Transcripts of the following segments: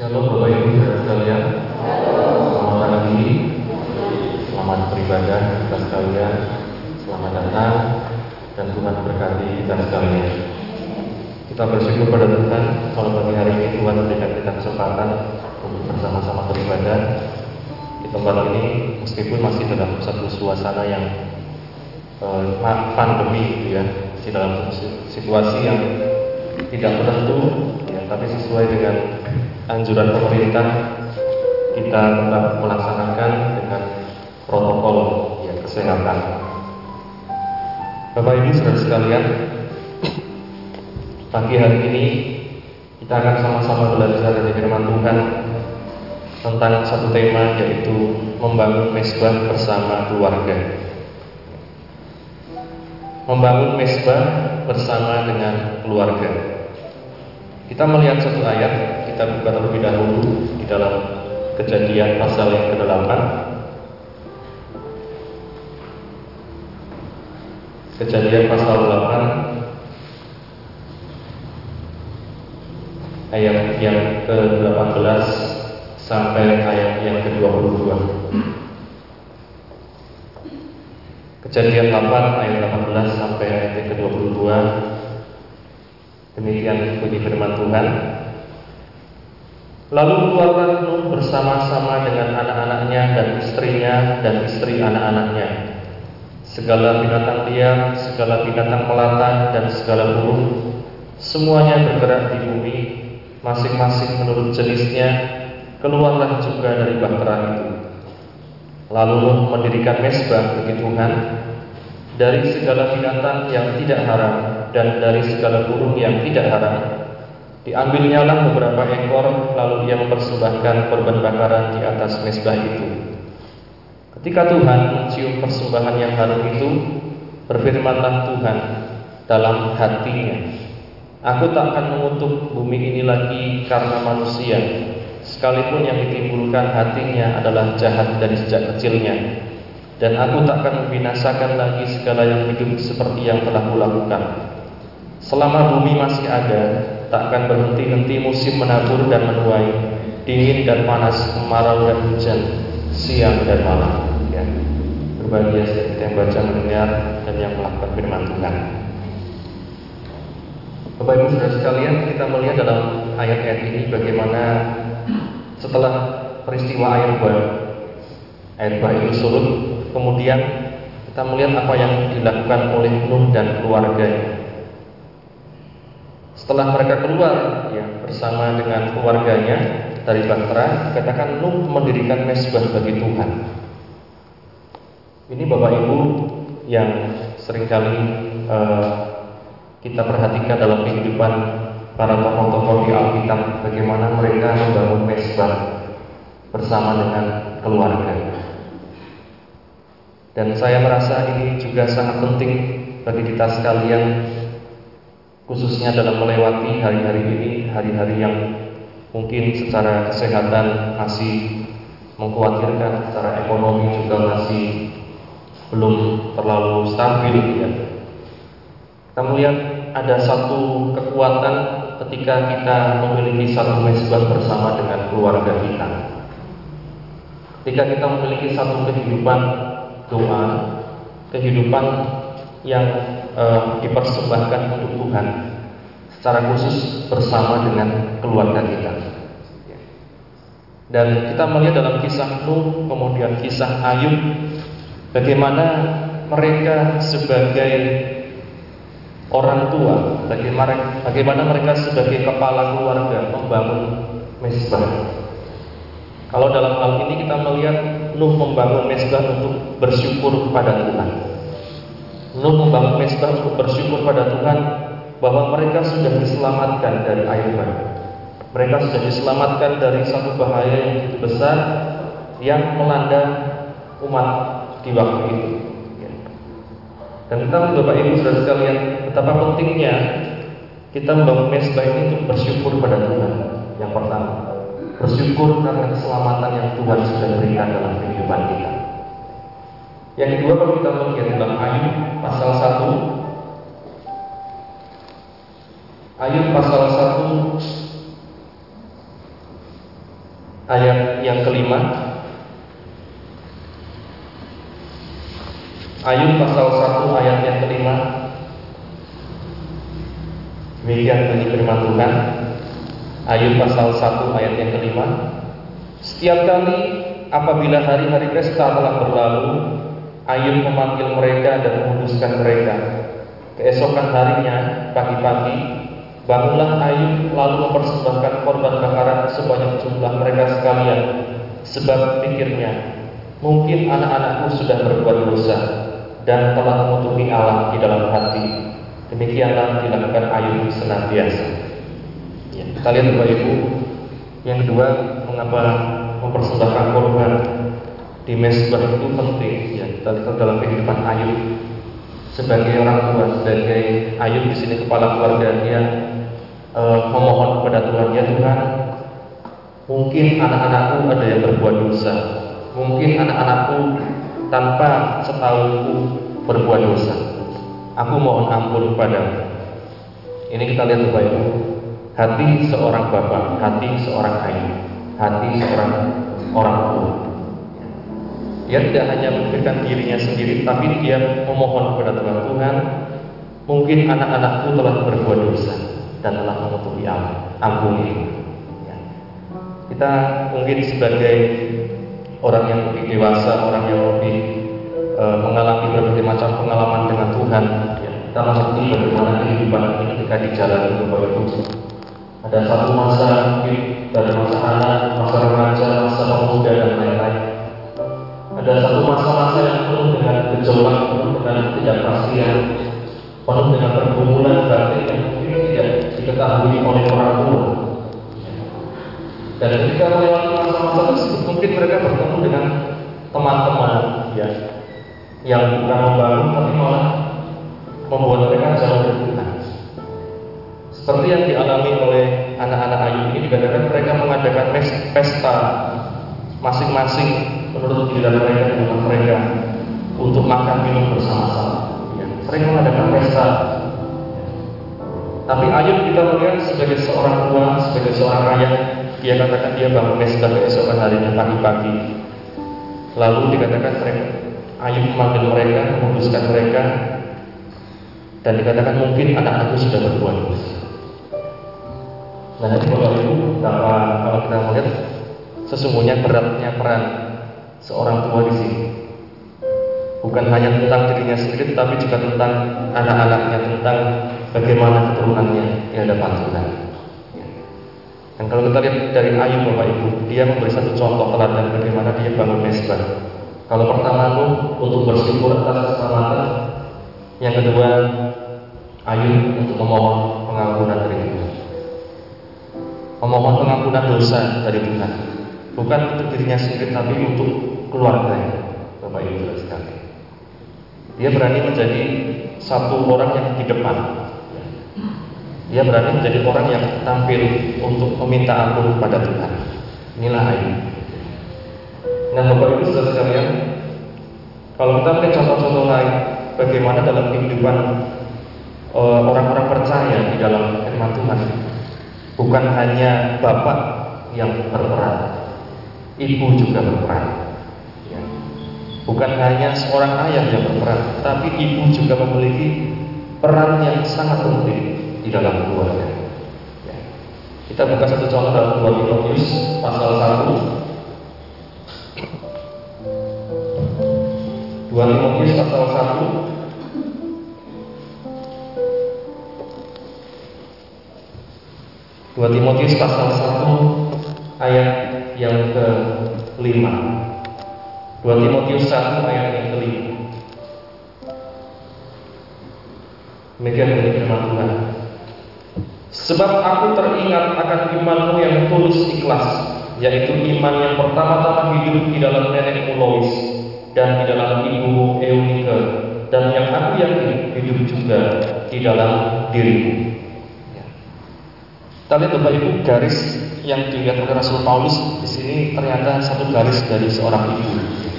Shalom Bapak Ibu saudara sekalian. Selamat pagi. Selamat beribadah kita sekalian. Selamat datang dan Tuhan berkati kita sekalian. Kita bersyukur pada Tuhan kalau pagi hari ini Tuhan memberikan kita kesempatan untuk bersama-sama beribadah di tempat ini meskipun masih dalam satu suasana yang eh, pandemi gitu ya, masih dalam situasi yang tidak menentu ya, tapi sesuai dengan anjuran pemerintah kita tetap melaksanakan dengan protokol ya, kesehatan. Bapak Ibu saudara sekalian, pagi hari ini kita akan sama-sama belajar dari firman Tuhan tentang satu tema yaitu membangun mesbah bersama keluarga. Membangun mesbah bersama dengan keluarga. Kita melihat satu ayat, kita buka terlebih dahulu di dalam kejadian pasal yang ke-8 Kejadian pasal 8 ayat yang ke-18 sampai ayat yang ke-22. Kejadian 8 ayat 18 sampai ayat yang ke-22. Demikian bunyi firman Tuhan. Lalu keluarlah Nuh bersama-sama dengan anak-anaknya dan istrinya dan istri anak-anaknya segala binatang liar, segala binatang melata, dan segala burung, semuanya bergerak di bumi, masing-masing menurut jenisnya, keluarlah juga dari bahtera itu. Lalu mendirikan mesbah bagi Tuhan dari segala binatang yang tidak haram dan dari segala burung yang tidak haram. Diambilnyalah beberapa ekor, lalu ia mempersembahkan korban bakaran di atas mesbah itu. Ketika Tuhan mencium persembahan yang harum itu, berfirmanlah Tuhan dalam hatinya, Aku tak akan mengutuk bumi ini lagi karena manusia, sekalipun yang ditimbulkan hatinya adalah jahat dari sejak kecilnya. Dan aku tak akan membinasakan lagi segala yang hidup seperti yang telah kulakukan. Selama bumi masih ada, tak akan berhenti-henti musim menabur dan menuai, dingin dan panas, kemarau dan hujan, siang dan malam. Ya. Berbahagia kita yang baca mendengar dan yang melakukan firman Tuhan. Bapak Ibu Saudara sekalian kita melihat dalam ayat-ayat ini bagaimana setelah peristiwa air bah air bah itu surut kemudian kita melihat apa yang dilakukan oleh Nuh dan keluarganya setelah mereka keluar ya bersama dengan keluarganya dari Bahtera, katakan Nuh mendirikan mesbah bagi Tuhan. Ini Bapak Ibu yang sering kali uh, kita perhatikan dalam kehidupan para tokoh-tokoh di Alkitab bagaimana mereka membangun mesbah bersama dengan keluarga. Dan saya merasa ini juga sangat penting bagi kita sekalian khususnya dalam melewati hari-hari ini, hari-hari yang mungkin secara kesehatan masih mengkhawatirkan, secara ekonomi juga masih belum terlalu stabil ya. Kita melihat ada satu kekuatan ketika kita memiliki satu mesbah bersama dengan keluarga kita. Ketika kita memiliki satu kehidupan doa, kehidupan yang e, dipersembahkan untuk Tuhan secara khusus bersama dengan keluarga kita. Dan kita melihat dalam kisah Nuh, kemudian kisah Ayub Bagaimana mereka sebagai orang tua, bagaimana, mereka sebagai kepala keluarga membangun mesbah. Kalau dalam hal ini kita melihat Nuh membangun mesbah untuk bersyukur kepada Tuhan. Nuh membangun mesbah untuk bersyukur pada Tuhan bahwa mereka sudah diselamatkan dari air bah. Mereka sudah diselamatkan dari satu bahaya yang besar yang melanda umat di waktu itu. Dan kita Bapak Ibu saudara sekalian, betapa pentingnya kita membangun mesbah ini untuk bersyukur pada Tuhan. Yang pertama, bersyukur karena keselamatan yang Tuhan sudah berikan dalam kehidupan kita. Yang kedua kalau kita melihat dalam Ayub pasal 1 Ayub pasal 1 ayat yang kelima. Ayub pasal 1 ayat yang kelima. Demikian bunyi firman Tuhan. Ayub pasal 1 ayat yang kelima. Setiap kali apabila hari-hari pesta telah berlalu, Ayub memanggil mereka dan menguduskan mereka. Keesokan harinya, pagi-pagi, Bangunlah Ayub lalu mempersembahkan korban bakaran sebanyak jumlah mereka sekalian. Sebab pikirnya Mungkin anak-anakku sudah berbuat dosa Dan telah menutupi Allah di dalam hati. Demikianlah dilakukan Ayub senantiasa. Ya, Kita lihat Bapak Ibu. Yang kedua Mengapa mempersembahkan korban Di mesbah itu penting? Ya, Lihat dalam kehidupan Ayub sebagai orang tua, sebagai Ayub di sini kepala keluarga dia uh, memohon kepada Tuhan ya Tuhan mungkin anak-anakku ada yang berbuat dosa. Mungkin anak-anakku tanpa setahuku berbuat dosa. Aku mohon ampun padamu ini kita lihat Bapak Ibu hati seorang bapak hati seorang ayah hati seorang orang tua dia tidak hanya memikirkan dirinya sendiri tapi dia memohon kepada Tuhan Tuhan mungkin anak-anakku telah berbuat dosa dan telah menutupi ampuni. Ya. Kita mungkin sebagai orang yang lebih dewasa, orang yang lebih e, mengalami berbagai macam pengalaman dengan Tuhan, ya. kita mengerti bagaimana kehidupan ini ketika dijalani Bapak Ibu. Ada satu masa mungkin dari masa anak, masa remaja, masa pemuda dan lain-lain. Ada satu masa-masa yang penuh dengan gejolak, penuh dengan ketidakpastian, penuh dengan pergumulan batin yang mungkin tidak diketahui oleh orang tua. Dan ketika melewati masa-masa tersebut, mungkin mereka bertemu dengan teman-teman ya yang bukan membangun tapi malah membuat mereka jauh dari Tuhan. Seperti yang dialami oleh anak-anak Ayu ini dikatakan mereka mengadakan pesta masing-masing menurut diri mereka di rumah mereka untuk makan minum bersama-sama. Ya, sering mengadakan pesta tapi Ayub kita melihat sebagai seorang tua, sebagai seorang ayah, dia katakan dia bangun mesbah keesokan harinya pagi-pagi. Lalu dikatakan mereka, Ayub memanggil mereka, memutuskan mereka, dan dikatakan mungkin anak-anakku sudah berbuat. Nah, ini Bapak Ibu, kalau kita melihat sesungguhnya beratnya peran seorang tua di sini. Bukan hanya tentang dirinya sendiri, tapi juga tentang anak-anaknya, tentang bagaimana keturunannya di hadapan Tuhan. Dan kalau kita lihat dari Ayub Bapak Ibu, dia memberi satu contoh teladan bagaimana dia bangun mesbah. Kalau pertama itu untuk bersyukur atas keselamatan, yang kedua Ayub untuk memohon pengampunan dari Tuhan. Memohon pengampunan dosa dari Tuhan, bukan untuk dirinya sendiri tapi untuk keluarganya, Bapak Ibu sekalian. Dia berani menjadi satu orang yang di depan dia berani menjadi orang yang tampil untuk meminta ampun kepada Tuhan. Inilah Ayub. Nah, Bapak Ibu sudah sekalian, kalau kita melihat contoh-contoh lain, bagaimana dalam kehidupan eh, orang-orang uh, percaya di dalam firman Tuhan, bukan hanya bapak yang berperan, ibu juga berperan. Bukan hanya seorang ayah yang berperan, tapi ibu juga memiliki peran yang sangat penting di dalam keluarga. Ya. Kita buka satu contoh dalam 2 Timotius pasal 1. 2 Timotius pasal 1 2 Timotius pasal 1 ayat yang ke-5 2 Timotius 1 ayat yang ke-5 Demikian bunyi firman Tuhan. Sebab aku teringat akan imanmu yang tulus ikhlas, yaitu iman yang pertama-tama hidup di dalam nenekmu Lois dan di dalam ibumu Eunike, dan yang aku yakin hidup juga di dalam dirimu. Ya. Lihat Bapak Ibu garis yang dilihat oleh Rasul Paulus di sini ternyata satu garis dari seorang ibu.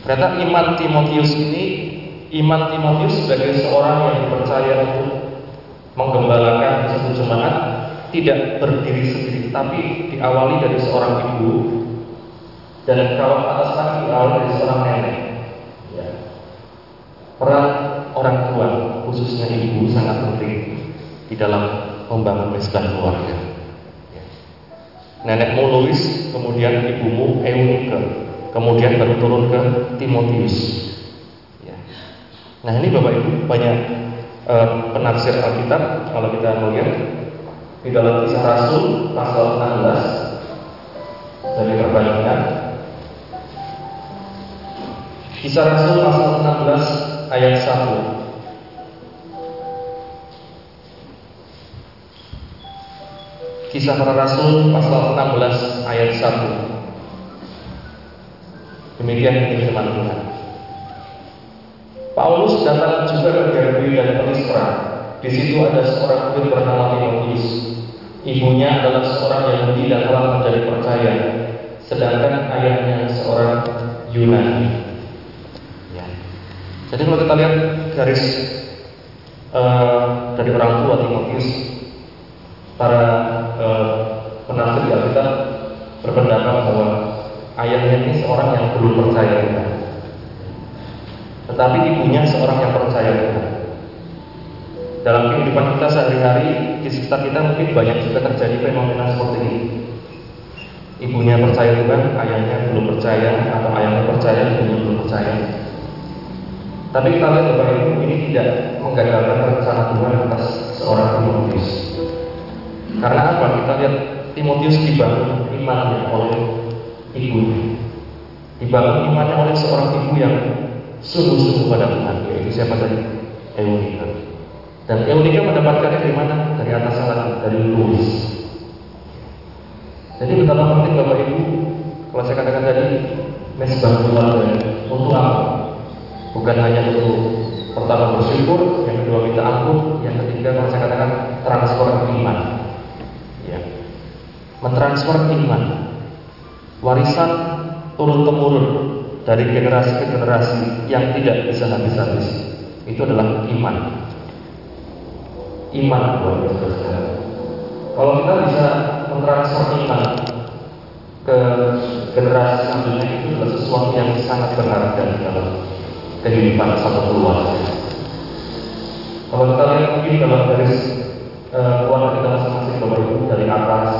Ternyata iman Timotius ini, iman Timotius sebagai seorang yang percaya untuk menggembalakan satu jemaat tidak berdiri sendiri, tapi diawali dari seorang ibu dan kalau atas lagi diawali dari seorang nenek. Ya. Peran orang tua, khususnya ibu, sangat penting di dalam membangun mesbah keluarga. Ya. Nenekmu Louis, kemudian ibumu Eunike, kemudian baru turun ke Timotius. Ya. Nah ini Bapak Ibu banyak uh, penafsir Alkitab kalau kita melihat di dalam kisah Rasul pasal 16 dari perbandingan Kisah Rasul pasal 16 ayat 1 Kisah para Rasul pasal 16 ayat 1 Demikian firman Tuhan Paulus datang juga ke Derbe dan Listra di situ ada seorang murid bernama Timotius Ibunya adalah seorang Yahudi dan telah menjadi percaya, sedangkan ayahnya seorang Yunani. Ya. Jadi kalau kita lihat garis uh, dari orang tua Timotius, para uh, penafsir Alkitab berpendapat bahwa ayahnya ini seorang yang belum percaya Tuhan. Tetapi ibunya seorang yang percaya Tuhan. Dalam kehidupan kita sehari-hari di sekitar kita mungkin banyak juga terjadi fenomena seperti ini. Ibunya percaya Tuhan, ayahnya belum percaya, atau ayahnya percaya, ibunya belum percaya. Tapi kita lihat Bapak Ibu ini tidak menggagalkan rencana Tuhan atas seorang Timotius. Karena apa? Kita lihat Timotius dibangun imannya oleh ibunya. Dibangun imannya oleh seorang ibu yang sungguh-sungguh pada Tuhan. Yaitu siapa tadi? Eunika. Dan Eunika mendapatkannya dari mana? Dari atas lagi, dari Louis. Jadi betapa penting Bapak Ibu, kalau saya katakan tadi, mesbah keluarga untuk apa? Bukan hanya untuk pertama bersyukur, yang kedua minta ampun, yang ketiga kalau saya katakan transfer iman. Ya. Mentransfer iman. Warisan turun temurun dari generasi ke generasi yang tidak bisa habis-habis. Itu adalah iman iman Kalau kita bisa mentransfer iman ke generasi selanjutnya itu adalah sesuatu yang sangat berharga dalam kehidupan satu keluarga. Kalau kita lihat mungkin dalam garis keluarga kita masing-masing dari atas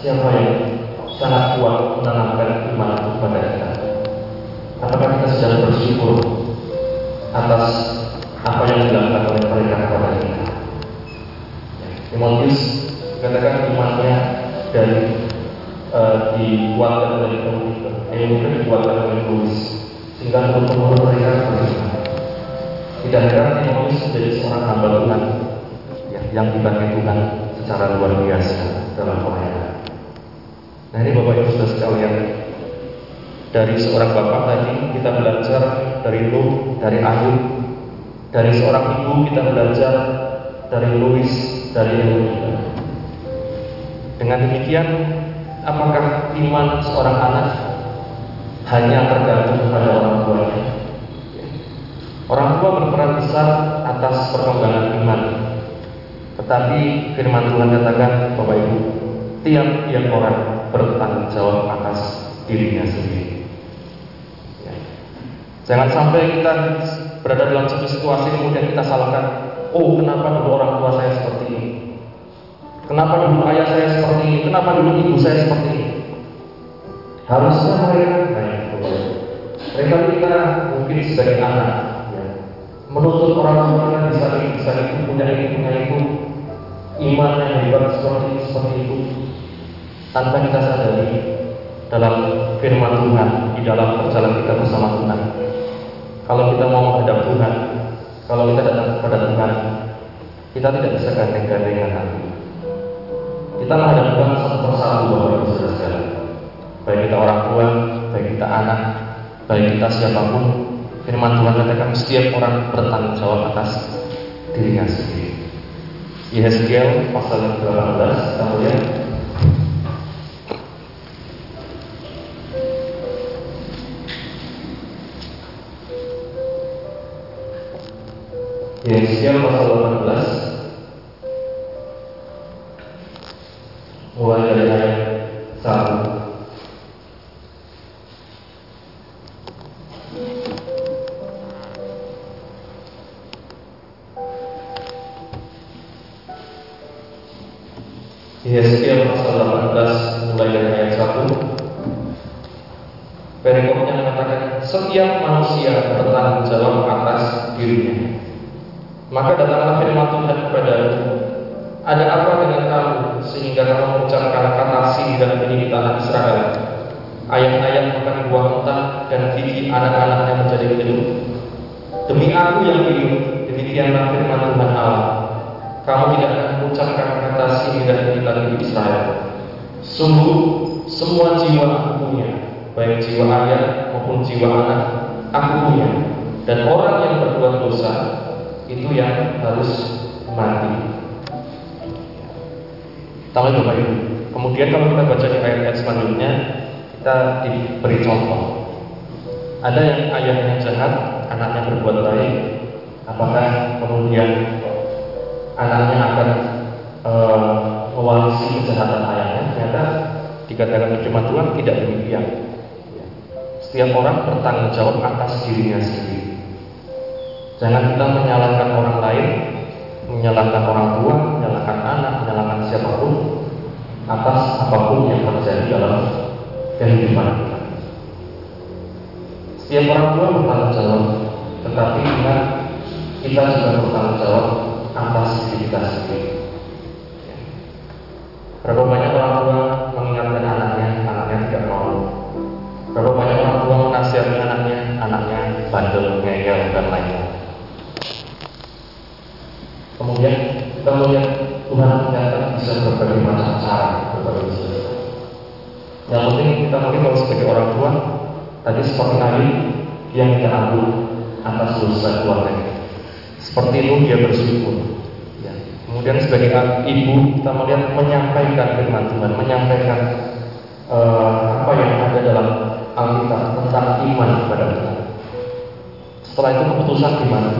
siapa yang sangat kuat menanamkan iman kepada kita, apakah kita sudah bersyukur atas apa yang dilakukan oleh mereka kepada kita. Timotius katakan imannya dari uh, dikuatkan oleh Eunika, Eunika dikuatkan oleh Paulus, sehingga untuk mereka beriman. Tidak heran Timotius menjadi seorang hamba Tuhan ya, yang dipakai Tuhan secara luar biasa dalam pelayanan. Bapak Ibu sekalian dari seorang bapak tadi kita belajar dari Nuh, dari Ayub, dari seorang ibu kita belajar dari Louis, dari Eloisa. Dengan demikian, apakah iman seorang anak hanya tergantung pada orang tuanya? Orang tua berperan besar atas perkembangan iman. Tetapi firman Tuhan katakan, Bapak Ibu, tiap-tiap orang bertanggung jawab atas dirinya sendiri. Ya. Jangan sampai kita berada dalam satu situasi kemudian kita salahkan oh kenapa dulu orang tua saya seperti ini? Kenapa dulu ayah saya seperti ini? Kenapa dulu ibu saya seperti ini? Harusnya mereka baik mereka kita mungkin sebagai anak ya, menuntut orang tua bisa ini bisa itu punya ini punya itu iman yang hebat seperti seperti itu tanpa kita sadari dalam firman Tuhan di dalam perjalanan kita bersama Tuhan kalau kita mau menghadap Tuhan, kalau kita datang kepada Tuhan, kita tidak bisa gandeng-gandengan hati. Kita menghadap Tuhan satu persatu Bapak Ibu Saudara. Baik kita orang tua, baik kita anak, baik kita siapa pun, firman Tuhan katakan setiap orang bertanggung jawab atas dirinya sendiri. Yehezkiel pasal yang 18 kita lihat Yesaya pasal 18 tanah Israel Ayat-ayat makan buah mentah dan gigi anak-anaknya menjadi hidup Demi aku yang hidup, demikianlah firman Tuhan Allah kamu tidak akan mengucapkan kata singgah ini lagi di Israel. Sungguh semua jiwa aku punya, baik jiwa ayah maupun jiwa anak aku punya. Dan orang yang berbuat dosa itu yang harus mati. Tahu Bapak Ibu. Kemudian kalau kita baca di ayat-ayat selanjutnya, kita diberi contoh. Ada yang ayahnya jahat, anaknya berbuat baik. Apakah kemudian anaknya akan e, mewarisi kejahatan ayahnya ternyata dikatakan firman Tuhan tidak demikian setiap orang bertanggung jawab atas dirinya sendiri jangan kita menyalahkan orang lain menyalahkan orang tua menyalahkan anak menyalahkan siapa pun atas apa pun yang terjadi dalam kehidupan kita setiap orang tua bertanggung jawab tetapi ingat kita juga bertanggung jawab atas diri kita sendiri. Berapa banyak Yang penting kita mungkin kalau sebagai orang tua, tadi seperti Nabi yang kita ambil atas dosa keluarga seperti itu dia bersyukur. Ya. Kemudian sebagai ibu kita melihat menyampaikan firman Tuhan, menyampaikan uh, apa yang ada dalam Alkitab tentang iman kepada Tuhan. Setelah itu keputusan di mana?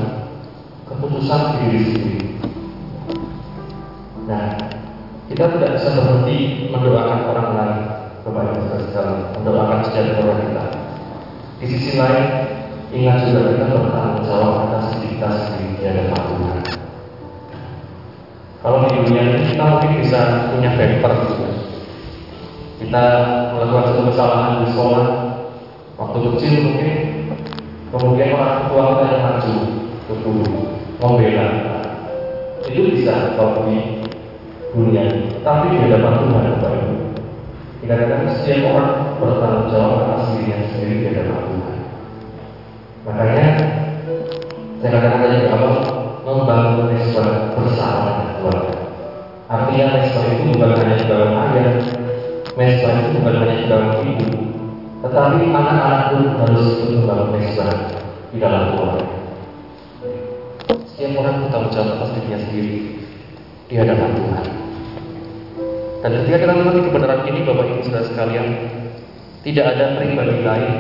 Keputusan diri sendiri. Nah, kita tidak bisa berhenti mendoakan orang lain kepada kita mendoakan sejahtera kita. Di sisi lain, ingat juga kita bertanggung jawab atas kita sendiri di hadapan Tuhan. Kalau di dunia ini kita mungkin bisa punya paper. Kita melakukan satu kesalahan di sekolah waktu kecil mungkin kemudian orang tua kita yang maju ke guru membela itu bisa kalau di dunia tapi di hadapan Tuhan Bapak Ibu dikatakan setiap orang bertanggung jawab atas dirinya sendiri di hadapan Tuhan makanya saya katakan tadi di awal membangun mesbah bersama dengan keluarga. Artinya mesbah itu bukan hanya di dalam ayah, mesbah itu bukan hanya di dalam ibu, tetapi anak-anak pun harus ikut membangun mesbah di dalam keluarga. Setiap orang bertanggung jawab atas dirinya sendiri di hadapan Tuhan. Dan ketika kita mengerti kebenaran ini, Bapak Ibu Saudara sekalian, tidak ada pribadi lain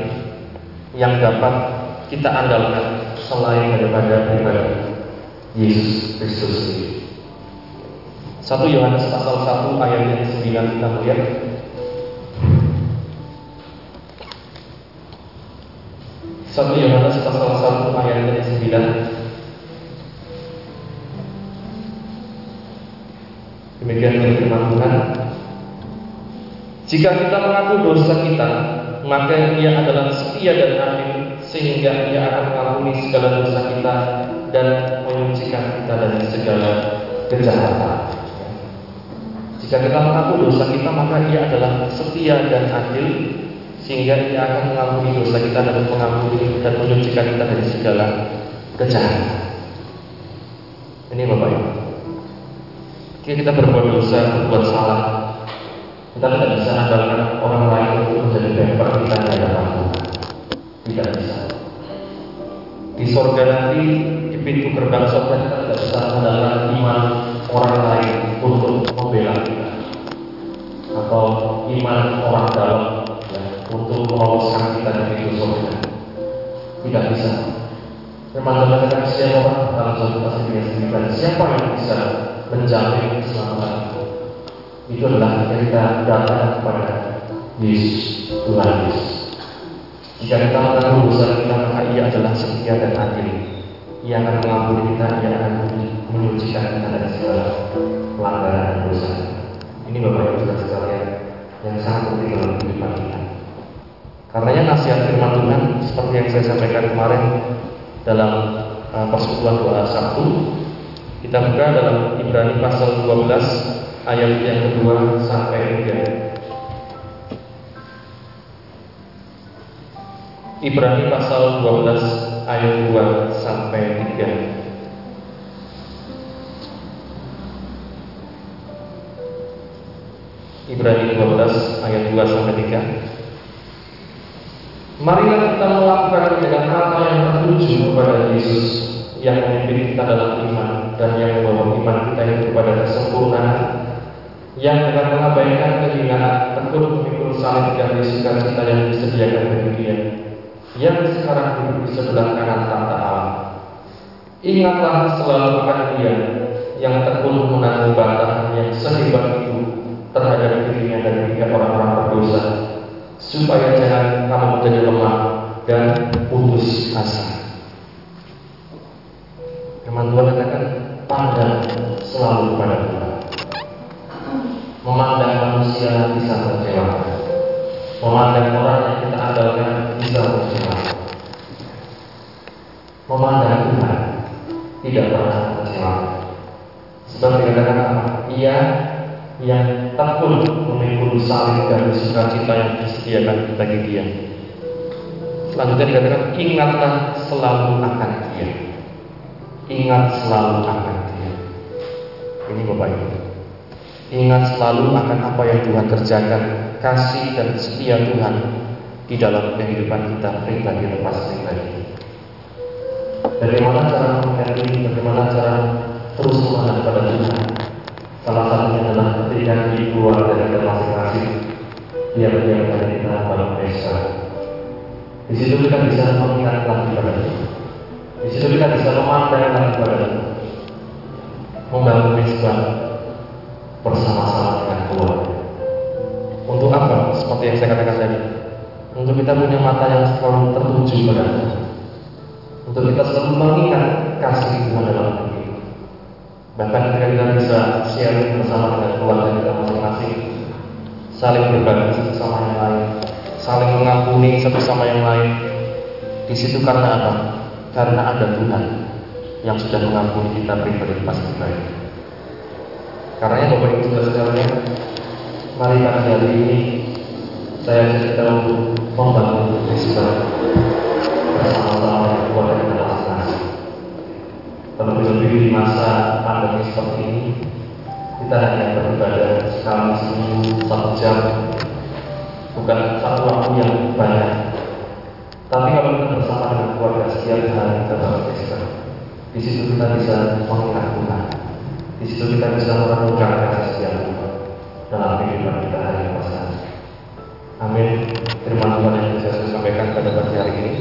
yang dapat kita andalkan selain daripada pribadi Yesus Kristus. Satu Yohanes pasal 1 ayat yang 9 kita melihat. Satu Yohanes pasal 1 ayat yang 9 Demikian dari firman Tuhan Jika kita mengaku dosa kita Maka ia adalah setia dan adil sehingga ia akan mengampuni segala dosa kita dan menyucikan kita dari segala kejahatan. Jika kita mengaku dosa kita maka ia adalah setia dan adil sehingga ia akan mengampuni dosa kita dan mengampuni dan menyucikan kita dari segala kejahatan. Ini Bapak Ibu. Kita berbuat dosa, berbuat salah, kita tidak bisa andalkan orang lain untuk menjadi bemper kita di hadapan Tuhan. Tidak bisa. Di sorga nanti di pintu gerbang sorga kita tidak bisa mengandalkan iman orang lain untuk membela kita atau iman orang dalam ya, untuk meloloskan kita dari pintu sorga. Tidak bisa. Memang mengatakan siapa orang dalam dia sendiri dan siapa yang bisa menjamin keselamatan itu. adalah kita datang kepada Yesus, Tuhan Yesus. Jika kita mengaku dosa kita, maka ia adalah setia dan adil. Ia akan mengampuni kita, ia akan menyucikan kita dari segala pelanggaran dan dosa. Ini Bapak Ibu Saudara sekalian yang sangat penting dalam kehidupan kita. Karenanya nasihat firman Tuhan seperti yang saya sampaikan kemarin dalam uh, persekutuan doa Sabtu, kita buka dalam Ibrani pasal 12 ayat yang kedua sampai tiga. Ibrani pasal 12 ayat 2 sampai 3. Ibrani 12 ayat 2 sampai 3. Marilah kita melakukan dengan apa yang tertuju kepada Yesus yang memimpin kita dalam iman dan yang membawa iman kita itu kepada kesempurnaan yang dengan mengabaikan kehinaan tekun memikul salib dan disuka cita yang disediakan bagi dia yang sekarang duduk di sebelah kanan tata Allah. Ingatlah selalu akan dia yang tekun menanggung bantahan yang sehebat itu terhadap dirinya dan tiga orang-orang berdosa, supaya jangan kamu menjadi lemah dan putus asa. Firman Tuhan katakan, pandang selalu kepada Tuhan memandang manusia bisa mengecewakan memandang orang yang kita andalkan bisa mengecewakan memandang Tuhan tidak pernah mengecewakan sebab dikatakan apa? ia yang tekun memikul salib dan sukacita yang disediakan bagi dia. Selanjutnya dikatakan ingatlah selalu akan dia. Ingat selalu akan dia. Ini Bapak Ibu Ingat selalu akan apa yang Tuhan kerjakan, kasih dan setia Tuhan di dalam kehidupan kita pribadi lepas pribadi. Bagaimana cara mengerti, bagaimana cara terus menghadap pada Tuhan? Salah satunya adalah ketika di keluarga kita masing-masing, diam-diam dari kita pada pesta. Di situ kita bisa mengingat lagi pada Tuhan. Di situ kita bisa memandang lagi pada Tuhan. Membangun mesbah Seperti yang saya katakan tadi. Untuk kita punya mata yang selalu tertuju pada Tuhan. Untuk kita selalu mengingat kasih Tuhan dalam hidup kita. Bahkan ketika kita bisa sharing bersama dengan keluarga kita masing-masing, saling berbagi satu sama yang lain, saling mengampuni satu sama yang lain. Di situ karena apa? Karena ada Tuhan yang sudah mengampuni kita pribadi pasti baik. Karena Bapak Ibu Saudara mari pada hari ini saya cerita untuk membangun Kristus bersama-sama keluarga kita masing-masing. Terlebih-lebih di masa pandemi seperti ini, kita hanya beribadah sekali seminggu satu jam, bukan satu waktu yang banyak. Tapi kalau kita bersama dengan keluarga setiap hari kita berbisnis, di situ kita bisa mengingat Tuhan di situ kita bisa menemukan kasih setia Amin. Terima kasih yang bisa saya sampaikan pada pagi hari ini.